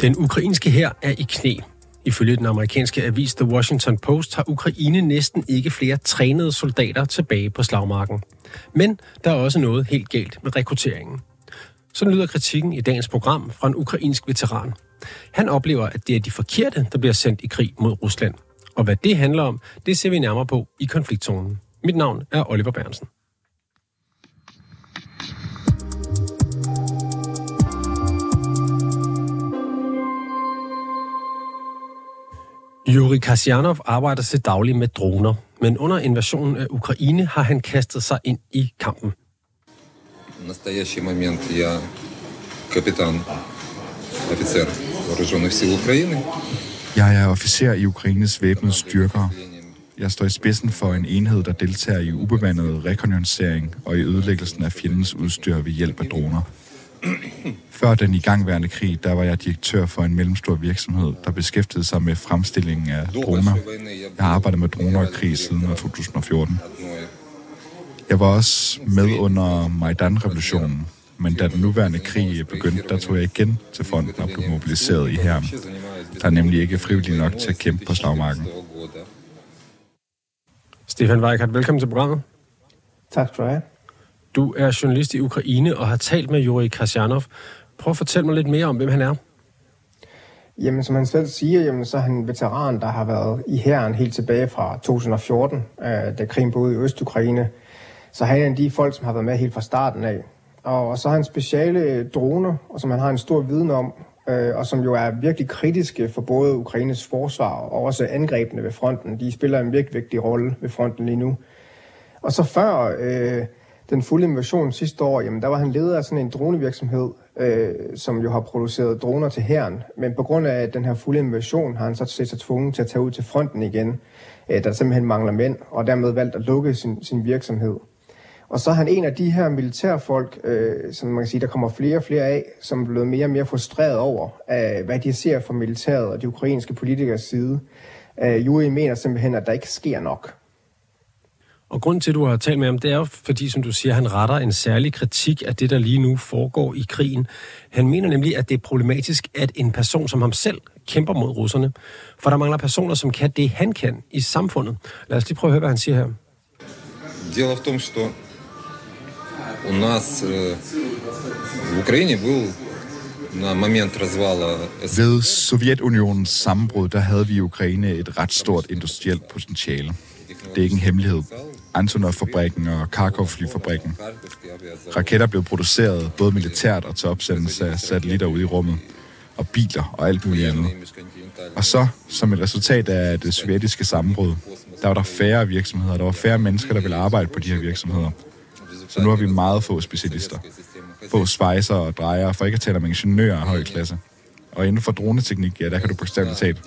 Den ukrainske her er i knæ. Ifølge den amerikanske avis The Washington Post har Ukraine næsten ikke flere trænede soldater tilbage på slagmarken. Men der er også noget helt galt med rekrutteringen. Så lyder kritikken i dagens program fra en ukrainsk veteran. Han oplever, at det er de forkerte, der bliver sendt i krig mod Rusland. Og hvad det handler om, det ser vi nærmere på i konfliktzonen. Mit navn er Oliver Bernsen. Yuri Kasyanov arbejder til daglig med droner, men under invasionen af Ukraine har han kastet sig ind i kampen. В настоящий момент я капитан, офицер вооруженных сил Украины. Jeg er officer i Ukraines væbnede styrker. Jeg står i spidsen for en enhed, der deltager i ubemandet rekognoscering og i ødelæggelsen af fjendens udstyr ved hjælp af droner. Før den igangværende krig, der var jeg direktør for en mellemstor virksomhed, der beskæftigede sig med fremstillingen af droner. Jeg har arbejdet med droner i krig siden 2014. Jeg var også med under Majdan-revolutionen, men da den nuværende krig begyndte, der tog jeg igen til fronten og blev mobiliseret i her. Der er nemlig ikke frivillige nok til at kæmpe på slagmarken. Stefan Weikart, velkommen til programmet. Tak skal du have. Du er journalist i Ukraine og har talt med Yuri Kasyanov. Prøv at fortælle mig lidt mere om, hvem han er. Jamen, som han selv siger, jamen, så er han en veteran, der har været i hæren helt tilbage fra 2014, øh, da krigen boede i Øst-Ukraine. Så han er en af de folk, som har været med helt fra starten af. Og så har han speciale øh, droner, og som han har en stor viden om, øh, og som jo er virkelig kritiske for både Ukraines forsvar og også angrebene ved fronten. De spiller en virkelig vigtig rolle ved fronten lige nu. Og så før øh, den fulde invasion sidste år, jamen der var han leder af sådan en dronevirksomhed, øh, som jo har produceret droner til herren. Men på grund af den her fulde invasion har han så set sig tvunget til at tage ud til fronten igen, øh, der simpelthen mangler mænd, og dermed valgt at lukke sin, sin virksomhed. Og så er han en af de her militærfolk, øh, som man kan sige, der kommer flere og flere af, som er blevet mere og mere frustreret over, øh, hvad de ser fra militæret og de ukrainske politikers side. Øh, Juri mener simpelthen, at der ikke sker nok. Og grunden til, at du har talt med ham, det er jo fordi, som du siger, han retter en særlig kritik af det, der lige nu foregår i krigen. Han mener nemlig, at det er problematisk, at en person som ham selv kæmper mod russerne. For der mangler personer, som kan det, han kan i samfundet. Lad os lige prøve at høre, hvad han siger her. Дело в том, что у нас э, в Украине был на момент развала СССР Ved Sovjetunionens sammenbrud, der havde vi i Ukraine et ret stort industrielt potentiale. Det er ikke en hemmelighed. Antonov-fabrikken og Kharkov-flyfabrikken. Raketter blev produceret både militært og til opsendelse af satellitter ude i rummet, og biler og alt muligt andet. Og så, som et resultat af det sovjetiske sammenbrud, der var der færre virksomheder, der var færre mennesker, der ville arbejde på de her virksomheder. Så nu har vi meget få specialister. Få svejser og drejere, for ikke at tale om ingeniører af høj klasse. Og inden for droneteknik, ja, der kan du bogstaveligt talt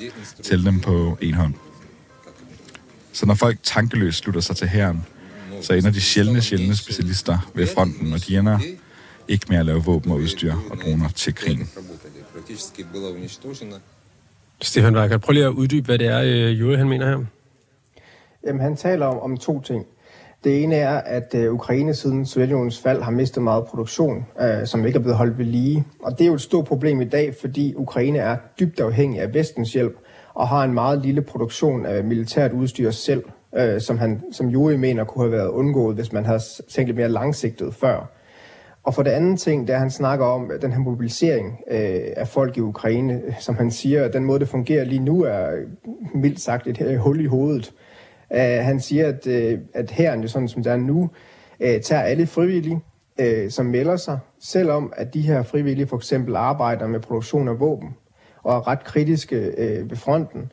tælle dem på en hånd. Så når folk tankeløst slutter sig til hæren, så ender de sjældne, sjældne specialister ved fronten, og de ender ikke med at lave våben og udstyr og droner til krigen. Stefan Weigert, prøv lige at uddybe, hvad det er, øh, Jure han mener her. Jamen, han taler om, om to ting. Det ene er, at øh, Ukraine siden Sovjetunionens fald har mistet meget produktion, øh, som ikke er blevet holdt ved lige. Og det er jo et stort problem i dag, fordi Ukraine er dybt afhængig af vestens hjælp og har en meget lille produktion af militært udstyr selv, øh, som, han, som Juri mener kunne have været undgået, hvis man havde tænkt lidt mere langsigtet før. Og for det andet ting, der han snakker om den her mobilisering øh, af folk i Ukraine, som han siger, at den måde, det fungerer lige nu, er øh, mildt sagt et øh, hul i hovedet. Uh, han siger, at, uh, at herren, jo sådan som det er nu, uh, tager alle frivillige, uh, som melder sig, selvom at de her frivillige for eksempel arbejder med produktion af våben og er ret kritiske øh, ved fronten.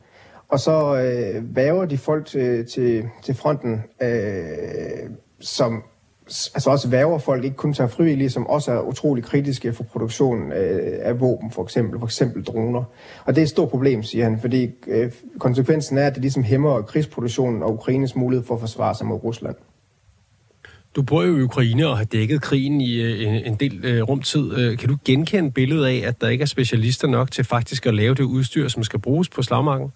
Og så øh, væver de folk til, til, til fronten, øh, som altså også væver folk, ikke kun tager frivillige, som også er utrolig kritiske for produktionen øh, af våben, for eksempel, for eksempel droner. Og det er et stort problem, siger han, fordi øh, konsekvensen er, at det ligesom hæmmer krigsproduktionen og Ukraines mulighed for at forsvare sig mod Rusland. Du bor jo i Ukraine og har dækket krigen i øh, en, en del øh, rumtid. Øh, kan du genkende billedet af, at der ikke er specialister nok til faktisk at lave det udstyr, som skal bruges på slagmarken?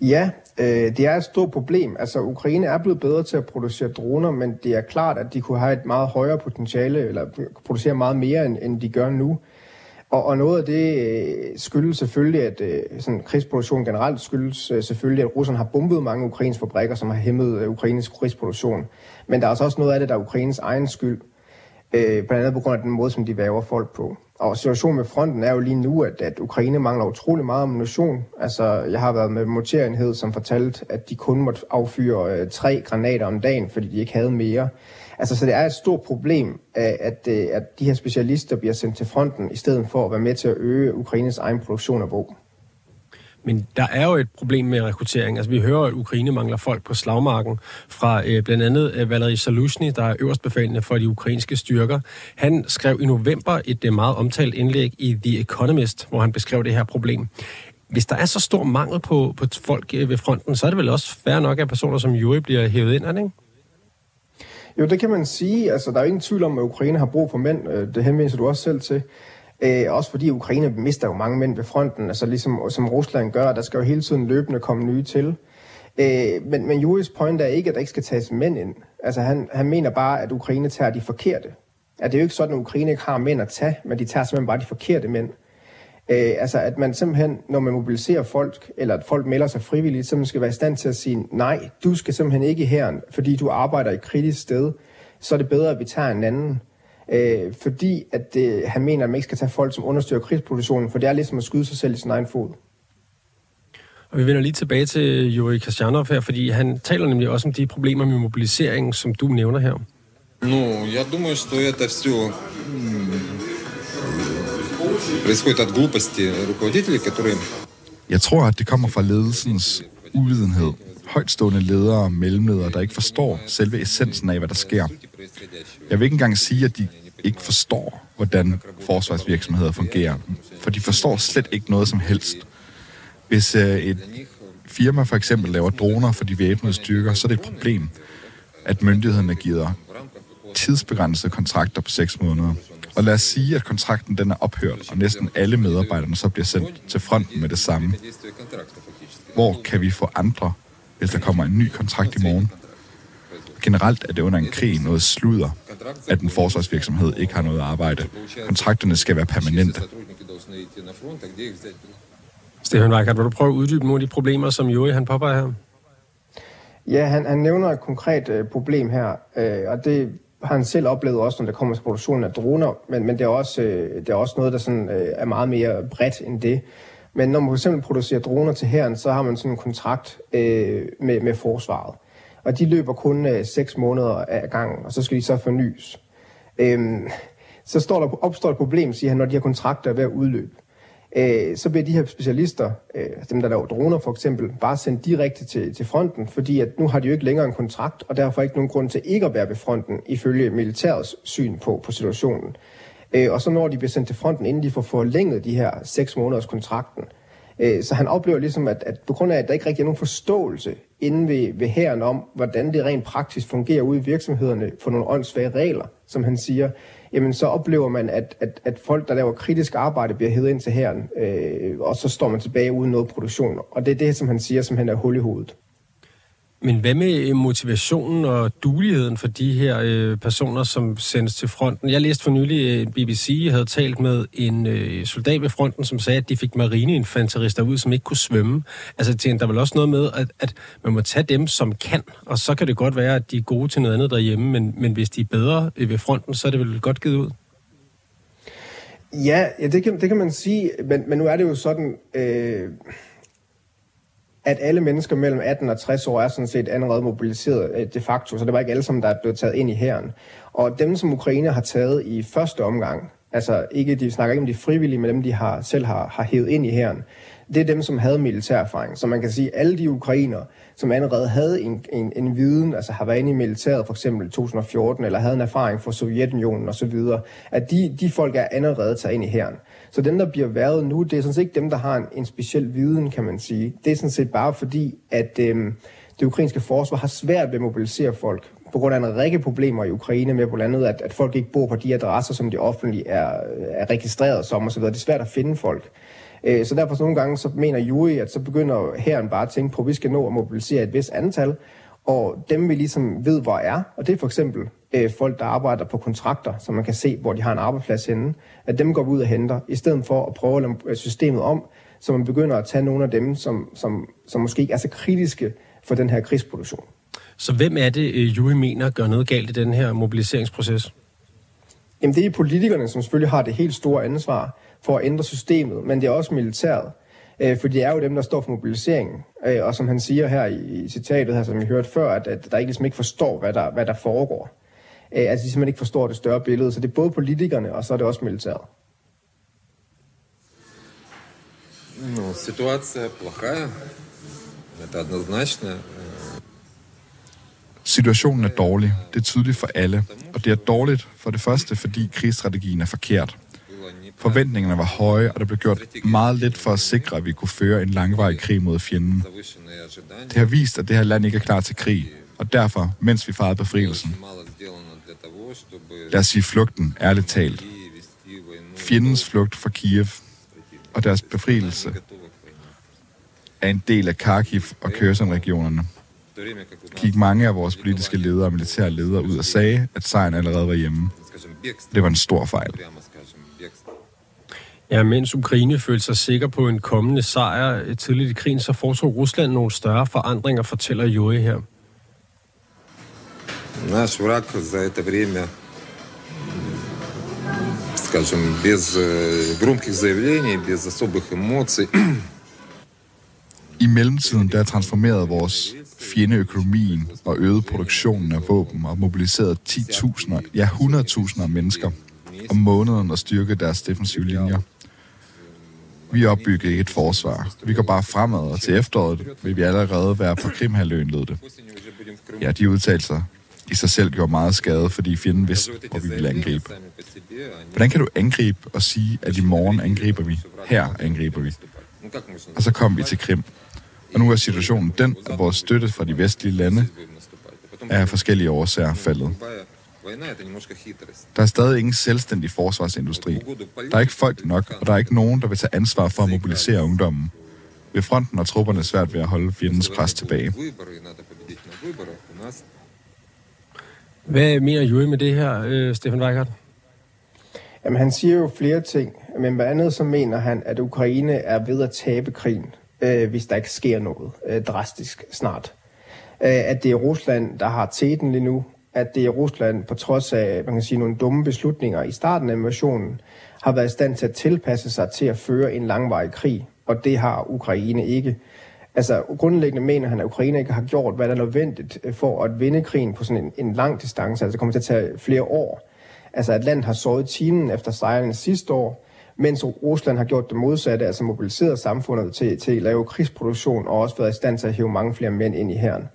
Ja, øh, det er et stort problem. Altså, Ukraine er blevet bedre til at producere droner, men det er klart, at de kunne have et meget højere potentiale, eller producere meget mere, end, end de gør nu. Og, og noget af det øh, skyldes selvfølgelig, at øh, sådan, krigsproduktion generelt skyldes øh, selvfølgelig, at russerne har bombet mange ukrainske fabrikker, som har hæmmet øh, ukrainsk krigsproduktion. Men der er altså også noget af det, der er Ukraines egen skyld. Øh, blandt andet på grund af den måde, som de væver folk på. Og situationen med fronten er jo lige nu, at, at Ukraine mangler utrolig meget ammunition. Altså, jeg har været med motorenhed, som fortalte, at de kun måtte affyre øh, tre granater om dagen, fordi de ikke havde mere. Altså, så det er et stort problem, øh, at, øh, at, de her specialister bliver sendt til fronten, i stedet for at være med til at øge Ukraines egen produktion af våben. Men der er jo et problem med rekruttering. Altså, vi hører, at Ukraine mangler folk på slagmarken fra øh, blandt andet øh, Valery Salushny, der er øverstbefalende for de ukrainske styrker. Han skrev i november et øh, meget omtalt indlæg i The Economist, hvor han beskrev det her problem. Hvis der er så stor mangel på, på folk øh, ved fronten, så er det vel også fair nok, at personer som Juri bliver hævet ind, er det ikke? Jo, det kan man sige. Altså, der er jo ingen tvivl om, at Ukraine har brug for mænd. Øh, det henviser du også selv til. Øh, også fordi Ukraine mister jo mange mænd ved fronten, altså ligesom som Rusland gør, der skal jo hele tiden løbende komme nye til. Øh, men, men Juris point er ikke, at der ikke skal tages mænd ind. Altså han, han mener bare, at Ukraine tager de forkerte. At det er jo ikke sådan, at Ukraine ikke har mænd at tage, men de tager simpelthen bare de forkerte mænd. Øh, altså at man simpelthen, når man mobiliserer folk, eller at folk melder sig frivilligt, så man skal være i stand til at sige, nej, du skal simpelthen ikke her, fordi du arbejder i et kritisk sted, så er det bedre, at vi tager en anden. Øh, fordi at øh, han mener, at man ikke skal tage folk, som understøtter krigsproduktionen, for det er ligesom at skyde sig selv i sin egen fod. Og vi vender lige tilbage til Juri Kastjanov her, fordi han taler nemlig også om de problemer med mobilisering, som du nævner her. Ну, я думаю, что это все происходит от глупости руководителей, которые... Jeg tror, at det kommer fra ledelsens uvidenhed. Højtstående ledere og mellemledere, der ikke forstår selve essensen af, hvad der sker. Jeg vil ikke engang sige, at de ikke forstår, hvordan forsvarsvirksomheder fungerer, for de forstår slet ikke noget som helst. Hvis øh, et firma for eksempel laver droner for de væbnede styrker, så er det et problem, at myndighederne giver tidsbegrænsede kontrakter på 6 måneder. Og lad os sige, at kontrakten den er ophørt, og næsten alle medarbejderne så bliver sendt til fronten med det samme. Hvor kan vi få andre, hvis der kommer en ny kontrakt i morgen? Generelt er det under en krig noget sludder, at en forsvarsvirksomhed ikke har noget arbejde. Kontrakterne skal være permanente. Stefan Weikert, vil du prøve at uddybe nogle af de problemer, som Juri han påpeger her? Ja, han, han nævner et konkret øh, problem her, øh, og det har han selv oplevet også, når det kommer til produktionen af droner, men, men det, er også, øh, det er også noget, der sådan, øh, er meget mere bredt end det. Men når man for eksempel producerer droner til herren, så har man sådan en kontrakt øh, med, med forsvaret. Og de løber kun øh, 6 måneder af gangen, og så skal de så fornyes. Øhm, så står der, opstår et problem, siger han, når de her kontrakter er ved at udløbe. Øh, så bliver de her specialister, øh, dem der laver droner for eksempel, bare sendt direkte til, til fronten, fordi at nu har de jo ikke længere en kontrakt, og derfor ikke nogen grund til ikke at være ved fronten, ifølge militærets syn på, på situationen. Øh, og så når de bliver sendt til fronten, inden de får forlænget de her seks måneders kontrakten. Øh, så han oplever ligesom, at, at på grund af, at der ikke rigtig er nogen forståelse inde ved, ved herren om, hvordan det rent praktisk fungerer ude i virksomhederne for nogle åndssvage regler, som han siger, jamen så oplever man, at, at, at folk, der laver kritisk arbejde, bliver hævet ind til herren, øh, og så står man tilbage uden noget produktion. Og det er det, som han siger, som han er hul i hovedet. Men hvad med øh, motivationen og duligheden for de her øh, personer, som sendes til fronten? Jeg læste for nylig, øh, at BBC havde talt med en øh, soldat ved fronten, som sagde, at de fik marineinfanterister ud, som ikke kunne svømme. Altså, der var vel også noget med, at, at man må tage dem, som kan, og så kan det godt være, at de er gode til noget andet derhjemme, men, men hvis de er bedre øh, ved fronten, så er det vel godt givet ud? Ja, ja det, kan, det kan man sige, men, men nu er det jo sådan... Øh at alle mennesker mellem 18 og 60 år er sådan set allerede mobiliseret øh, de facto, så det var ikke alle sammen, der er blevet taget ind i hæren. Og dem, som Ukraine har taget i første omgang, altså ikke, de snakker ikke om de frivillige, men dem, de har, selv har, har hævet ind i hæren, det er dem, som havde militær erfaring. Så man kan sige, at alle de ukrainer, som allerede havde en, en, en viden, altså har været inde i militæret for eksempel i 2014, eller havde en erfaring fra Sovjetunionen osv., at de, de folk er allerede taget ind i hæren. Så dem, der bliver været nu, det er sådan set ikke dem, der har en, en speciel viden, kan man sige. Det er sådan set bare fordi, at øhm, det ukrainske forsvar har svært ved at mobilisere folk på grund af en række problemer i Ukraine med blandt andet, at, at folk ikke bor på de adresser, som de offentlige er, er registreret som osv. Det er svært at finde folk. Øh, så derfor så nogle gange så mener Juri, at så begynder herren bare at tænke på, at vi skal nå at mobilisere et vis antal, og dem vi ligesom ved, hvor er, og det er for eksempel øh, folk, der arbejder på kontrakter, så man kan se, hvor de har en arbejdsplads henne, at dem går vi ud og henter, i stedet for at prøve at lave systemet om, så man begynder at tage nogle af dem, som, som, som måske ikke er så kritiske for den her krigsproduktion. Så hvem er det, øh, Juri mener gør noget galt i den her mobiliseringsproces? Jamen det er politikerne, som selvfølgelig har det helt store ansvar for at ændre systemet, men det er også militæret. Øh, for det er jo dem, der står for mobiliseringen. Øh, og som han siger her i, citatet, her, som I hørte før, at, at der ikke, ligesom ikke forstår, hvad der, hvad der foregår. Øh, altså de simpelthen ikke forstår det større billede. Så det er både politikerne, og så er det også militæret. Ну, ситуация плохая. Это однозначно. Situationen er dårlig. Det er tydeligt for alle. Og det er dårligt for det første, fordi krigsstrategien er forkert. Forventningerne var høje, og der blev gjort meget lidt for at sikre, at vi kunne føre en langvarig krig mod fjenden. Det har vist, at det her land ikke er klar til krig, og derfor, mens vi fejrede befrielsen, lad os sige flugten, ærligt talt. Fjendens flugt fra Kiev og deres befrielse er en del af Kharkiv og Kherson-regionerne. Gik mange af vores politiske ledere og militære ledere ud og sagde, at sejren allerede var hjemme. Det var en stor fejl. Ja, mens Ukraine følte sig sikker på en kommende sejr tidligt i krigen, så foretog Rusland nogle større forandringer, fortæller Juri her. Наш враг за это время, скажем, без э, громких заявлений, без особых эмоций, I mellemtiden der transformerede vores fjende økonomien og øgede produktionen af våben og mobiliserede 10.000, ja 100.000 af mennesker om måneden og styrke deres defensive linjer. Vi opbygger ikke et forsvar. Vi går bare fremad, og til efteråret vil vi allerede være på Krimhalvøen, lød det. Ja, de udtalelser i sig selv gjorde meget skade, fordi fjenden vidste, hvor vi ville angribe. Hvordan kan du angribe og sige, at i morgen angriber vi? Her angriber vi. Og så kom vi til Krim. Og nu er situationen den, at vores støtte fra de vestlige lande er af forskellige årsager faldet. Der er stadig ingen selvstændig forsvarsindustri. Der er ikke folk nok, og der er ikke nogen, der vil tage ansvar for at mobilisere ungdommen. Ved fronten har trupperne svært ved at holde fjendens pres tilbage. Hvad mener Juri med det her, øh, Stefan Weikert? Jamen, han siger jo flere ting, men blandt andet så mener han, at Ukraine er ved at tabe krigen, øh, hvis der ikke sker noget øh, drastisk snart. Øh, at det er Rusland, der har teten lige nu, at det er Rusland, på trods af man kan sige, nogle dumme beslutninger i starten af invasionen, har været i stand til at tilpasse sig til at føre en langvarig krig, og det har Ukraine ikke. Altså grundlæggende mener han, at Ukraine ikke har gjort, hvad der er nødvendigt øh, for at vinde krigen på sådan en, en lang distance. Altså det kommer til at tage flere år. Altså at landet har såret timen efter sejren sidste år, mens Rusland har gjort det modsatte, altså mobiliseret samfundet til, til at lave krigsproduktion og også været i stand til at hive mange flere mænd ind i herren.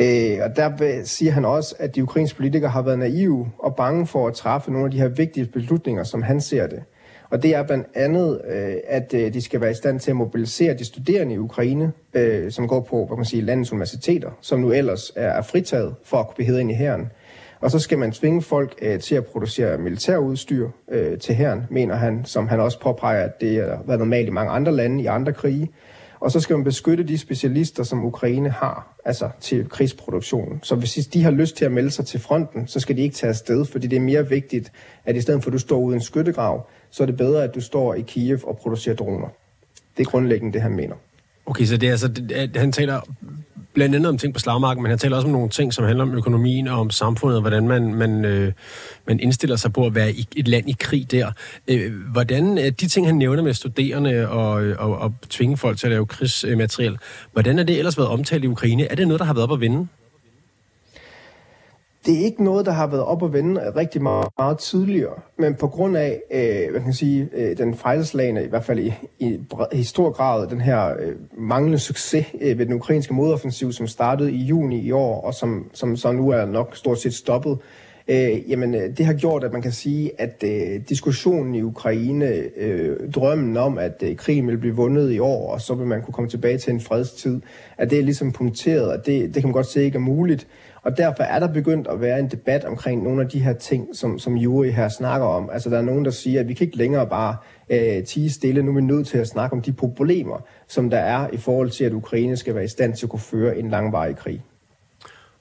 Øh, og der siger han også, at de ukrainske politikere har været naive og bange for at træffe nogle af de her vigtige beslutninger, som han ser det. Og det er blandt andet, øh, at øh, de skal være i stand til at mobilisere de studerende i Ukraine, øh, som går på hvad man siger, landets universiteter, som nu ellers er, er fritaget for at kunne blive ind i herren. Og så skal man tvinge folk øh, til at producere militærudstyr øh, til herren, mener han, som han også påpeger, at det har været normalt i mange andre lande, i andre krige. Og så skal man beskytte de specialister, som Ukraine har, altså til krigsproduktionen. Så hvis de har lyst til at melde sig til fronten, så skal de ikke tage afsted, fordi det er mere vigtigt, at i stedet for at du står uden skyttegrav, så er det bedre, at du står i Kiev og producerer droner. Det er grundlæggende det, han mener. Okay, så det er altså, at han taler blandt andet om ting på slagmarken, men han taler også om nogle ting, som handler om økonomien og om samfundet, og hvordan man, man, øh, man indstiller sig på at være i et land i krig der. Øh, hvordan øh, de ting, han nævner med studerende og, øh, og, og tvinge folk til at lave krigsmateriel, hvordan er det ellers været omtalt i Ukraine? Er det noget, der har været op at vinde? Det er ikke noget, der har været op at vende rigtig meget, meget tidligere, men på grund af, øh, hvad kan man sige, øh, den fejlslagende, i hvert fald i, i, i stor grad, den her øh, manglende succes øh, ved den ukrainske modoffensiv, som startede i juni i år, og som, som så nu er nok stort set stoppet, øh, jamen øh, det har gjort, at man kan sige, at øh, diskussionen i Ukraine, øh, drømmen om, at øh, krigen vil blive vundet i år, og så vil man kunne komme tilbage til en fredstid, at det er ligesom punkteret, at det, det kan man godt se ikke er muligt. Og derfor er der begyndt at være en debat omkring nogle af de her ting, som, som Juri her snakker om. Altså der er nogen, der siger, at vi kan ikke længere bare øh, tige stille. Nu er vi nødt til at snakke om de problemer, som der er i forhold til, at Ukraine skal være i stand til at kunne føre en langvarig krig.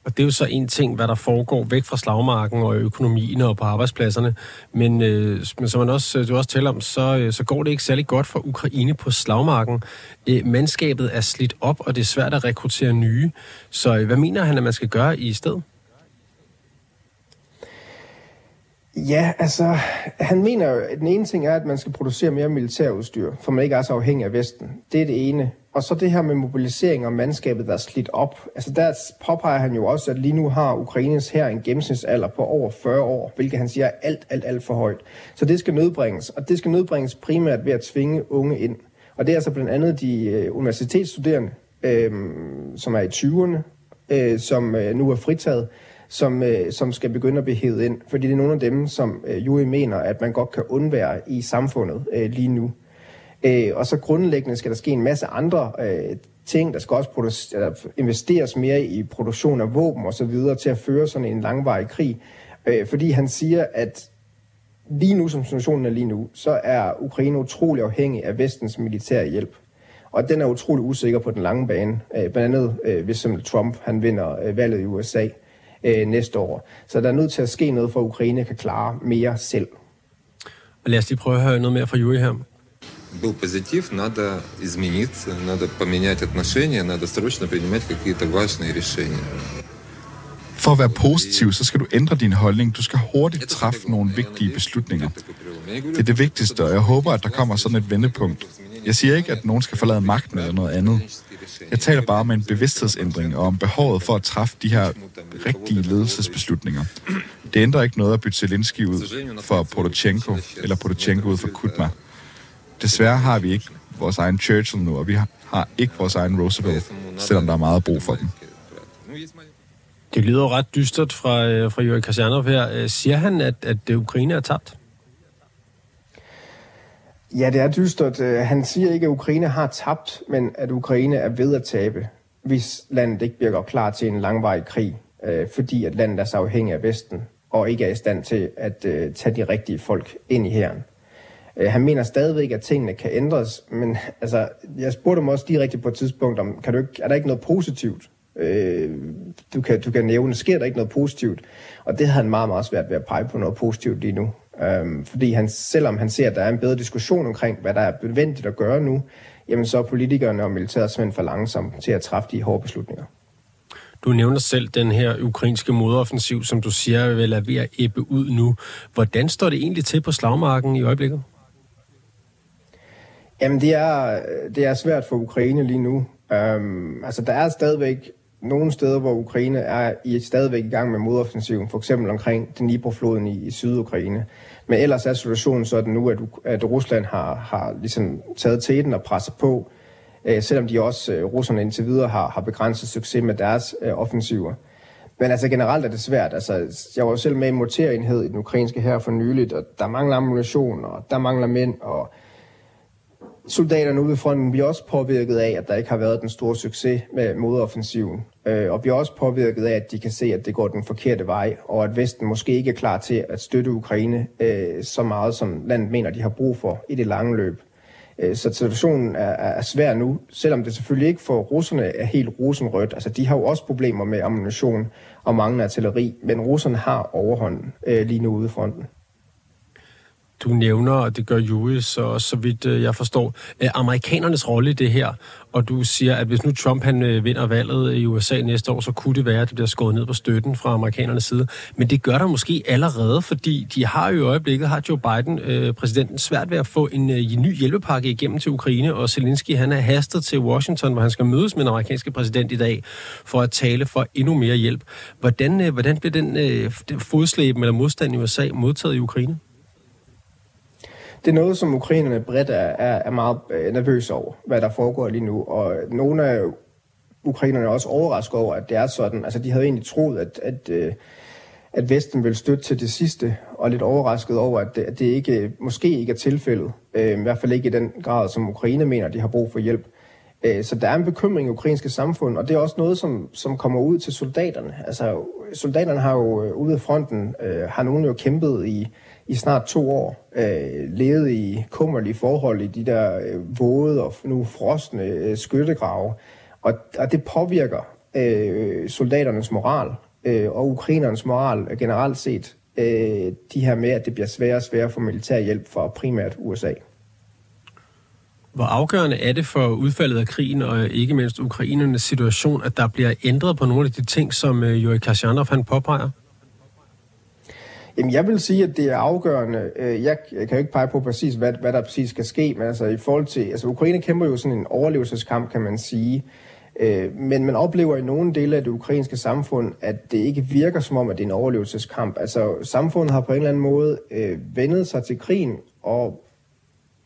Og det er jo så en ting, hvad der foregår væk fra slagmarken og økonomien og på arbejdspladserne. Men, øh, men som man også, øh, du også taler om, så, øh, så går det ikke særlig godt for Ukraine på slagmarken. Øh, mandskabet er slidt op, og det er svært at rekruttere nye. Så øh, hvad mener han, at man skal gøre i stedet? Ja, altså, han mener jo, at den ene ting er, at man skal producere mere militærudstyr, for man ikke er så afhængig af Vesten. Det er det ene. Og så det her med mobilisering og mandskabet, der er slidt op. Altså der påpeger han jo også, at lige nu har Ukraines her en gennemsnitsalder på over 40 år, hvilket han siger er alt, alt, alt for højt. Så det skal nedbringes, og det skal nedbringes primært ved at tvinge unge ind. Og det er altså blandt andet de øh, universitetsstuderende, øh, som er i 20'erne, øh, som øh, nu er fritaget, som, øh, som skal begynde at blive hævet ind. Fordi det er nogle af dem, som øh, Juri mener, at man godt kan undvære i samfundet øh, lige nu. Øh, og så grundlæggende skal der ske en masse andre øh, ting. Der skal også produce- investeres mere i produktion af våben og så videre til at føre sådan en langvarig krig. Øh, fordi han siger, at lige nu, som situationen er lige nu, så er Ukraine utrolig afhængig af vestens militære hjælp. Og den er utrolig usikker på den lange bane. Øh, blandt andet, øh, hvis Trump han vinder øh, valget i USA øh, næste år. Så der er nødt til at ske noget, for at Ukraine kan klare mere selv. Og lad os lige prøve at høre noget mere fra Juri her был позитив, надо измениться, надо поменять отношения, надо срочно принимать какие-то важные решения. For at være positiv, så skal du ændre din holdning. Du skal hurtigt træffe nogle vigtige beslutninger. Det er det vigtigste, og jeg håber, at der kommer sådan et vendepunkt. Jeg siger ikke, at nogen skal forlade magten eller noget andet. Jeg taler bare om en bevidsthedsændring og om behovet for at træffe de her rigtige ledelsesbeslutninger. Det ændrer ikke noget at bytte Zelensky ud for Porochenko eller Porochenko ud for Kutma. Desværre har vi ikke vores egen Churchill nu, og vi har ikke vores egen Roosevelt, selvom der er meget brug for dem. Det lyder jo ret dystert fra, øh, fra Jørgen Kasjanov her. Øh, siger han, at, at Ukraine er tabt? Ja, det er dystert. Øh, han siger ikke, at Ukraine har tabt, men at Ukraine er ved at tabe, hvis landet ikke bliver klar til en langvarig krig, fordi at landet er så afhængig af Vesten og ikke er i stand til at tage de rigtige folk ind i herren. Øh, han mener stadigvæk, at tingene kan ændres, men altså, jeg spurgte ham også direkte på et tidspunkt, om kan du ikke, er der ikke noget positivt? Øh, du, kan, du kan nævne, sker der ikke noget positivt? Og det havde han meget, meget svært ved at pege på noget positivt lige nu. Øh, fordi han, selvom han ser, at der er en bedre diskussion omkring, hvad der er nødvendigt at gøre nu, jamen så er politikerne og militæret simpelthen for langsomme til at træffe de hårde beslutninger. Du nævner selv den her ukrainske modoffensiv, som du siger vil er ved at æbbe ud nu. Hvordan står det egentlig til på slagmarken i øjeblikket? Jamen, det er, det er svært for Ukraine lige nu. Um, altså, der er stadigvæk nogle steder, hvor Ukraine er i, stadigvæk i gang med modoffensiven, for eksempel omkring Dnipro-floden i, i Sydukraine. Men ellers er situationen sådan nu, at, at Rusland har, har ligesom taget til den og presset på, øh, selvom de også, øh, russerne indtil videre, har, har begrænset succes med deres øh, offensiver. Men altså generelt er det svært. Altså, jeg var jo selv med i en morterenhed i den ukrainske her for nyligt, og der mangler ammunition, og der mangler mænd, og soldaterne ude ved fronten bliver også påvirket af, at der ikke har været den store succes med modoffensiven. Øh, og bliver også påvirket af, at de kan se, at det går den forkerte vej, og at Vesten måske ikke er klar til at støtte Ukraine øh, så meget, som landet mener, de har brug for i det lange løb. Øh, så situationen er, er svær nu, selvom det selvfølgelig ikke for russerne er helt rosenrødt. Altså, de har jo også problemer med ammunition og manglende artilleri, men russerne har overhånden øh, lige nu ude i fronten du nævner, og det gør Julie, så, så vidt øh, jeg forstår, øh, amerikanernes rolle i det her, og du siger, at hvis nu Trump han øh, vinder valget i USA næste år, så kunne det være, at det bliver skåret ned på støtten fra amerikanernes side. Men det gør der måske allerede, fordi de har jo i øjeblikket, har Joe Biden, øh, præsidenten, svært ved at få en, en ny hjælpepakke igennem til Ukraine, og Zelensky han er hastet til Washington, hvor han skal mødes med den amerikanske præsident i dag, for at tale for endnu mere hjælp. Hvordan, øh, hvordan bliver den, øh, den fodslæben eller modstand i USA modtaget i Ukraine? Det er noget, som ukrainerne bredt er, er, er meget øh, nervøse over, hvad der foregår lige nu. Og nogle af ukrainerne er også overrasket over, at det er sådan. Altså, de havde egentlig troet, at, at, øh, at Vesten ville støtte til det sidste, og lidt overrasket over, at det, at det ikke, måske ikke er tilfældet. Øh, I hvert fald ikke i den grad, som Ukraine mener, de har brug for hjælp. Så der er en bekymring i ukrainske samfund, og det er også noget, som, som kommer ud til soldaterne. Altså, soldaterne har jo ude af fronten, øh, har nogen jo kæmpet i i snart to år øh, levet i kummerlige forhold i de der øh, våde og nu frosne øh, skyttegrave. Og, og det påvirker øh, soldaternes moral øh, og ukrainernes moral generelt set, øh, de her med, at det bliver sværere og sværere for militær hjælp fra primært USA. Hvor afgørende er det for udfaldet af krigen, og ikke mindst ukrainernes situation, at der bliver ændret på nogle af de ting, som øh, Juri Kasjanov han påpeger? Jamen, jeg vil sige, at det er afgørende. Øh, jeg kan jo ikke pege på præcis, hvad, hvad der præcis skal ske, men altså i forhold til... Altså, Ukraine kæmper jo sådan en overlevelseskamp, kan man sige. Øh, men man oplever i nogle dele af det ukrainske samfund, at det ikke virker som om, at det er en overlevelseskamp. Altså, samfundet har på en eller anden måde øh, vendet sig til krigen, og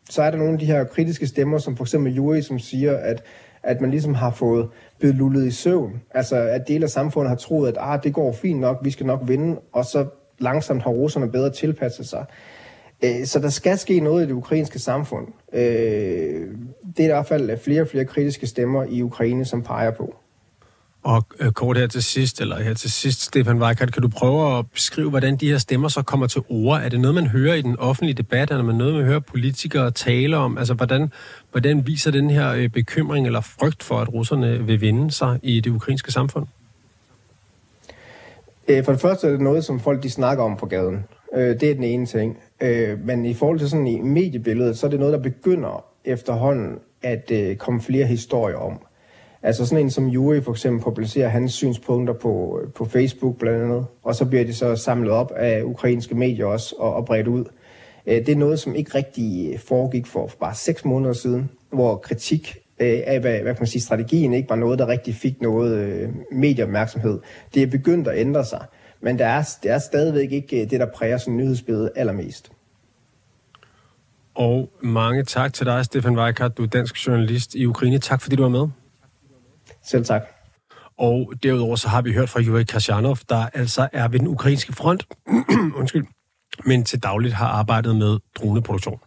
så er der nogle af de her kritiske stemmer, som for eksempel Juri, som siger, at, at man ligesom har fået blevet lullet i søvn. Altså, at dele af samfundet har troet, at ah, det går fint nok, vi skal nok vinde, og så langsomt har russerne bedre tilpasset sig. Øh, så der skal ske noget i det ukrainske samfund. Øh, det er i hvert fald flere og flere kritiske stemmer i Ukraine, som peger på. Og øh, kort her til sidst, eller her til sidst, Stefan Weikert, kan du prøve at beskrive, hvordan de her stemmer så kommer til ord? Er det noget, man hører i den offentlige debat? Er det noget, man hører politikere tale om? Altså, hvordan, hvordan viser den her bekymring eller frygt for, at russerne vil vinde sig i det ukrainske samfund? Øh, for det første er det noget, som folk de snakker om på gaden. Øh, det er den ene ting. Øh, men i forhold til sådan i mediebilledet, så er det noget, der begynder efterhånden at komme flere historier om. Altså sådan en som Juri for eksempel publicerer hans synspunkter på, på Facebook blandt andet, og så bliver det så samlet op af ukrainske medier også og, og bredt ud. Det er noget, som ikke rigtig foregik for bare seks måneder siden, hvor kritik af, hvad, hvad kan man sige, strategien ikke var noget, der rigtig fik noget øh, medieopmærksomhed. Det er begyndt at ændre sig, men det er, det er stadigvæk ikke det, der præger sådan nyhedsbilledet allermest. Og mange tak til dig, Stefan Weikart. Du er dansk journalist i Ukraine. Tak fordi du var med. Selv tak. Og derudover så har vi hørt fra Yuri Kasjanov, der altså er ved den ukrainske front, undskyld, men til dagligt har arbejdet med droneproduktion.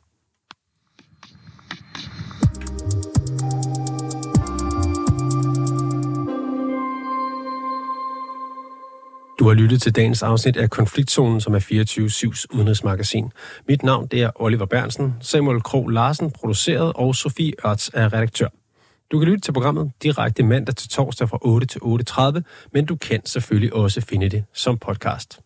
Du har lyttet til dagens afsnit af Konfliktzonen, som er 24-7's udenrigsmagasin. Mit navn det er Oliver Bernsen, Samuel Krog Larsen produceret og Sofie Ørts er redaktør. Du kan lytte til programmet direkte mandag til torsdag fra 8 til 8.30, men du kan selvfølgelig også finde det som podcast.